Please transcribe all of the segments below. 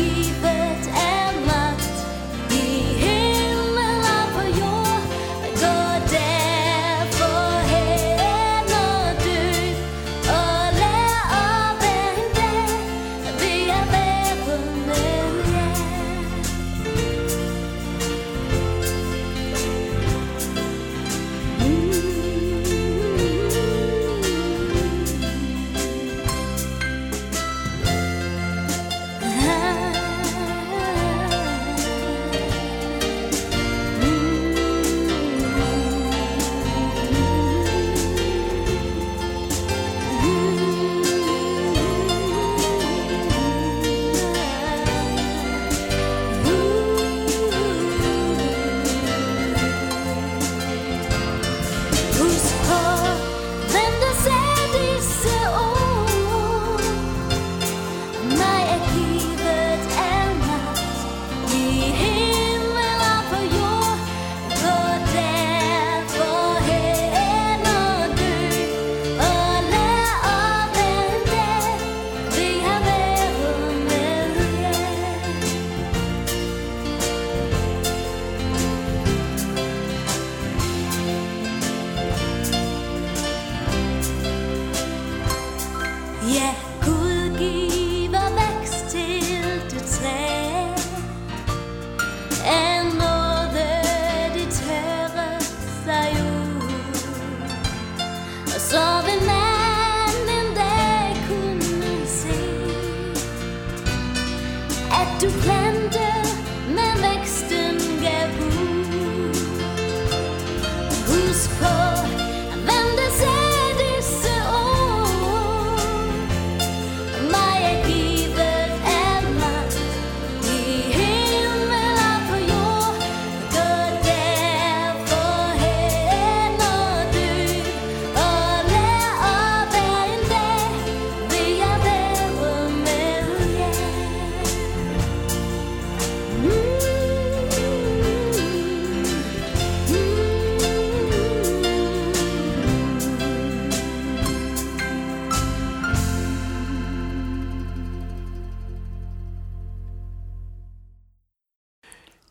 Mig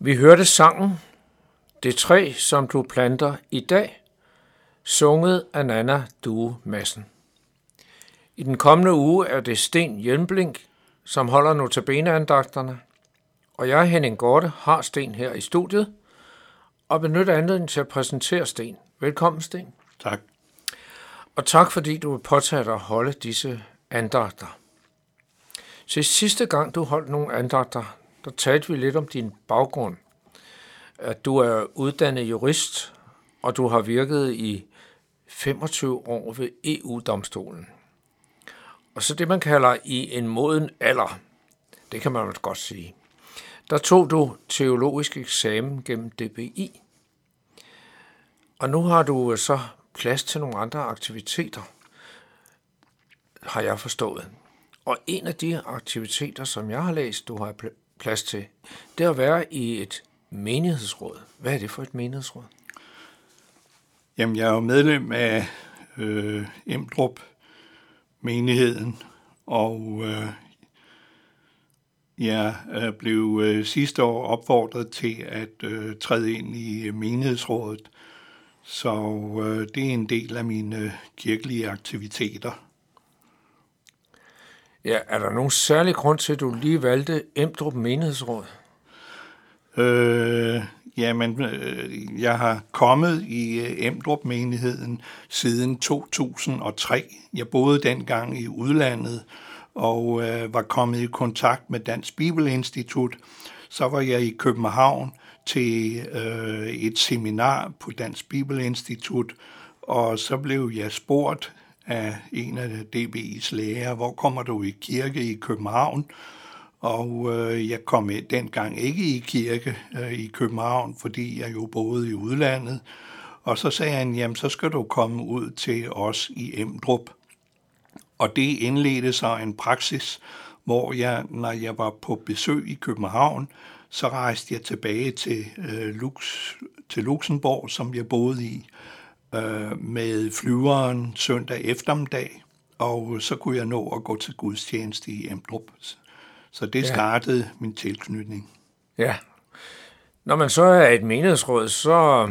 Vi hørte sangen Det træ, som du planter i dag, sunget af Nana Due Madsen. I den kommende uge er det Sten Hjelmblink, som holder notabeneandagterne, og jeg, Henning Gorte, har Sten her i studiet, og benytter anledningen til at præsentere Sten. Velkommen, Sten. Tak. Og tak, fordi du vil påtage dig at holde disse andagter. Til sidste gang, du holdt nogle andagter, der talte vi lidt om din baggrund. At du er uddannet jurist, og du har virket i 25 år ved EU-domstolen. Og så det, man kalder i en moden alder, det kan man vel godt sige. Der tog du teologisk eksamen gennem DBI. Og nu har du så plads til nogle andre aktiviteter, har jeg forstået. Og en af de aktiviteter, som jeg har læst, du har plads til, det er at være i et menighedsråd. Hvad er det for et menighedsråd? Jamen, jeg er jo medlem af øh, Emdrup menigheden, og øh, jeg blev øh, sidste år opfordret til at øh, træde ind i menighedsrådet, så øh, det er en del af mine øh, kirkelige aktiviteter. Ja, er der nogen særlig grund til, at du lige valgte Emdrup Menighedsråd? Øh, jamen, øh, jeg har kommet i øh, Emdrup-menigheden siden 2003. Jeg boede dengang i udlandet og øh, var kommet i kontakt med Dansk Bibelinstitut. Så var jeg i København til øh, et seminar på Dansk Bibelinstitut, og så blev jeg spurgt af en af DBI's læger, hvor kommer du i kirke i København? Og øh, jeg kom dengang ikke i kirke øh, i København, fordi jeg jo boede i udlandet. Og så sagde han, jamen så skal du komme ud til os i Emdrup. Og det indledte sig en praksis, hvor jeg, når jeg var på besøg i København, så rejste jeg tilbage til, øh, Lux, til Luxembourg, som jeg boede i, øh, med flyveren søndag eftermiddag, og så kunne jeg nå at gå til gudstjeneste i Emdrup. Så det Ja. startede min tilknytning. Ja. Når man så er et menighedsråd, så,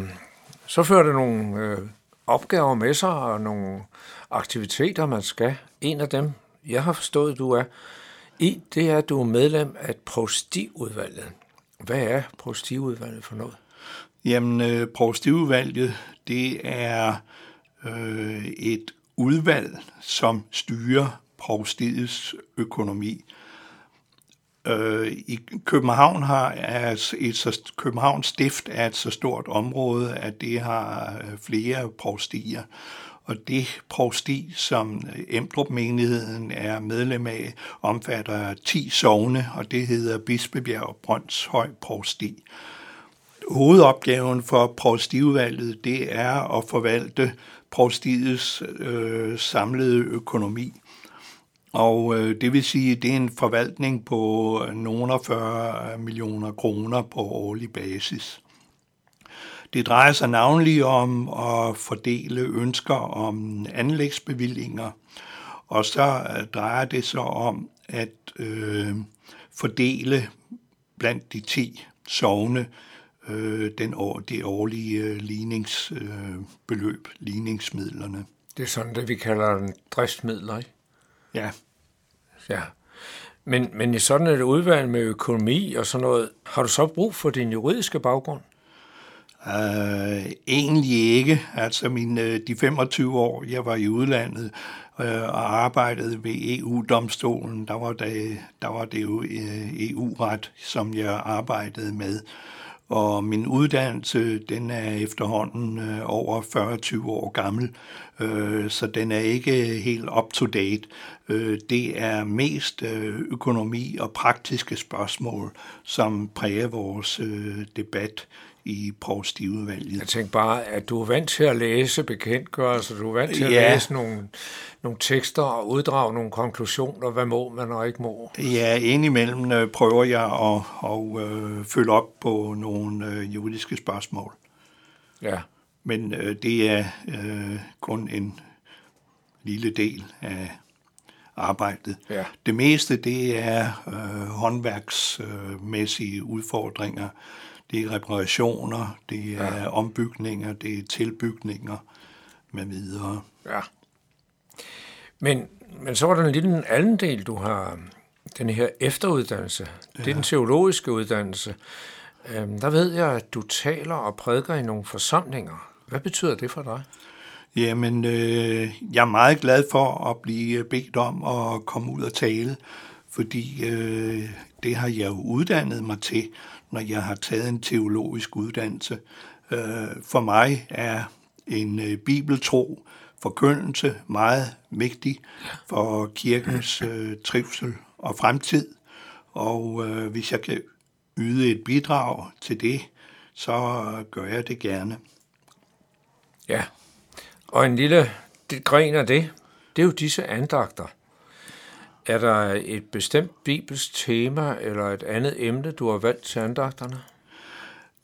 så fører det nogle øh, opgaver med sig og nogle aktiviteter, man skal. En af dem, jeg har forstået, du er i, det er, at du er medlem af provstiudvalget. Hvad er provstiudvalget for noget? Jamen, øh, provstiudvalget, det er øh, et udvalg, som styrer provstiets økonomi. Øh, I København har er et så, Københavns stift er et så stort område, at det har øh, flere provstier. Og det provsti, som øh, Emdrup menigheden er medlem af, omfatter 10 sogne, og det hedder Bispebjerg Brøndshøj Provsti. Hovedopgaven for provstiudvalget, det er at forvalte provstiets øh, samlede økonomi. Og øh, det vil sige, at det er en forvaltning på nogle 40 millioner kroner på årlig basis. Det drejer sig navnlig om at fordele ønsker om anlægsbevillinger, og så øh, drejer det sig om at øh, fordele blandt de 10 sovne øh, den år, det årlige øh, ligningsbeløb, øh, beløb, ligningsmidlerne. Det er sådan det, vi kalder driftsmidler, ikke? Ja, Ja. Men, men i sådan et udvalg med økonomi og sådan noget, har du så brug for din juridiske baggrund? Øh, egentlig ikke. Altså min, øh, de 25 år, jeg var i udlandet øh, og arbejdede ved EU-domstolen, der var det, der var det jo øh, EU-ret, som jeg arbejdede med. Og min uddannelse, den er efterhånden øh, over 40-20 år gammel, øh, så den er ikke helt up-to-date. Øh, det er mest øh, økonomi og praktiske spørgsmål, som præger vores øh, debat i provstiudvalget. Jeg tænker bare, at du er vant til at læse bekendtgørelser, du er vant til at Ja. læse nogle, nogle tekster og uddrage nogle konklusioner, hvad må man og ikke må. Ja, indimellem øh, prøver jeg at, at øh, følge op på nogle øh, juridiske spørgsmål. Ja, Men øh, det er øh, kun en lille del af arbejdet. Ja. Det meste det er øh, håndværksmæssige udfordringer. Det er reparationer, det er ja. ombygninger, det er tilbygninger med videre. ja. Men, men så var der en lille anden del, du har, den her efteruddannelse. Ja. Det er den teologiske uddannelse. Øhm, der ved jeg, at du taler og prædiker i nogle forsamlinger. Hvad betyder det for dig? Jamen, øh, jeg er meget glad for at blive bedt om at komme ud og tale, fordi øh, det har jeg jo uddannet mig til, når jeg har taget en teologisk uddannelse. Øh, for mig er en øh, bibeltro forkyndelse meget vigtig for kirkens øh, trivsel og fremtid. Og øh, hvis jeg kan yde et bidrag til det, så gør jeg det gerne. Ja, og en lille gren af det, det er jo disse andagter. Er der et bestemt bibelsk tema eller et andet emne, du har valgt til andagterne?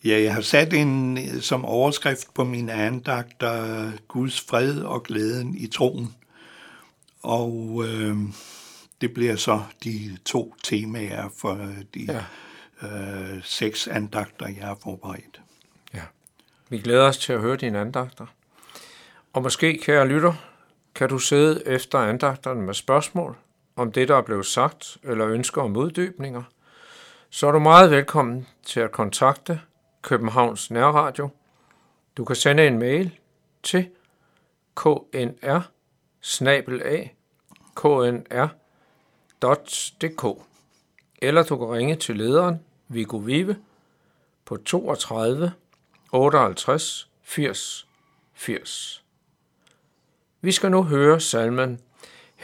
Ja, jeg har sat en som overskrift på min andagt, Guds fred og glæden i troen. Og øh, det bliver så de to temaer for de ja. øh, seks andagter, jeg har forberedt. Ja. Vi glæder os til at høre dine andagter. Og måske, kære lytter, kan du sidde efter andagterne med spørgsmål om det, der er blevet sagt, eller ønsker om uddybninger, så er du meget velkommen til at kontakte Københavns Nærradio. Du kan sende en mail til knr knr.dk eller du kan ringe til lederen Viggo Vive på 32 58 80 80. Vi skal nu høre salmen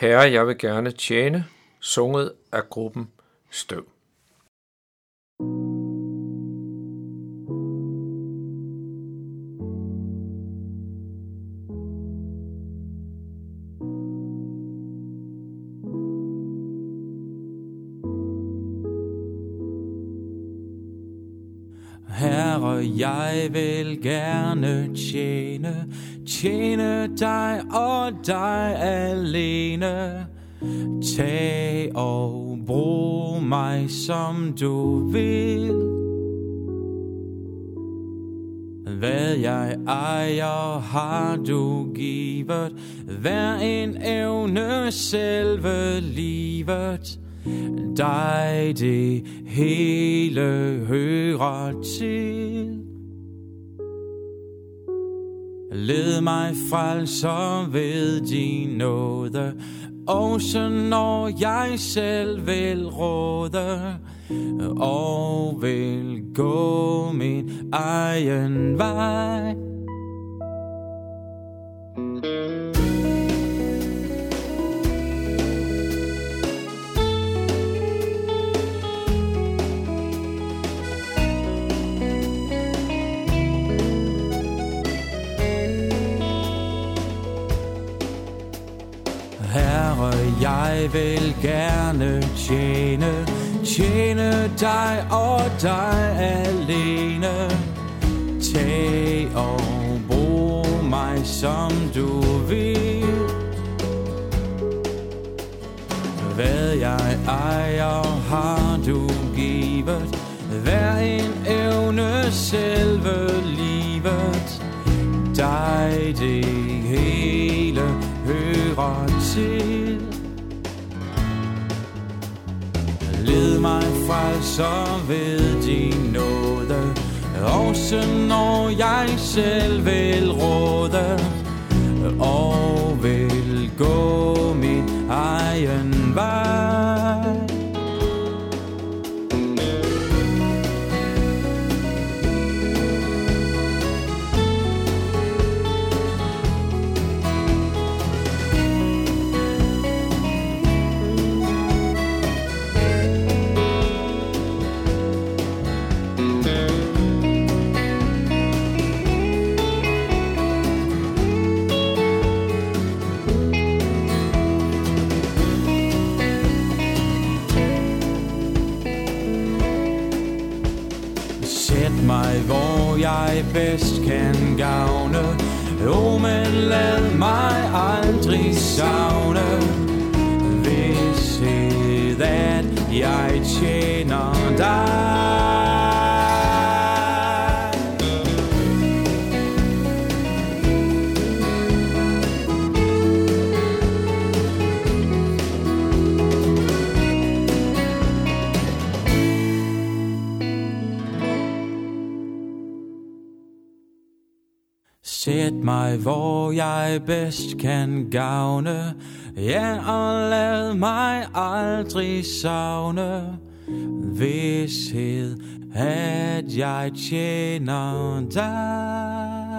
Herre, jeg vil gerne tjene, sunget af gruppen Støv. Herre, jeg vil gerne tjene, tjene dig og dig alene. Tag og brug mig som du vil. Hvad jeg ejer har du givet, hver en evne selve livet. Dig det hele hører til. Led mig frelser ved din nåde, også når jeg selv vil råde, og vil gå min egen vej. Jeg vil gerne tjene, tjene dig og dig alene. Tag og brug mig som du vil. Hvad jeg ejer har du givet, hver en evne selve livet. Dig det hele hører til. Mig frelser ved din nåde, også når jeg selv vil råde, og vil gå min egen vej. Jeg bedst kan gavne. Jo, men lad mig aldrig savne. Vidshed, at jeg tjener dig. Mig, hvor jeg bedst kan gavne, ja, og lad mig aldrig savne vidshed, at jeg tjener dig.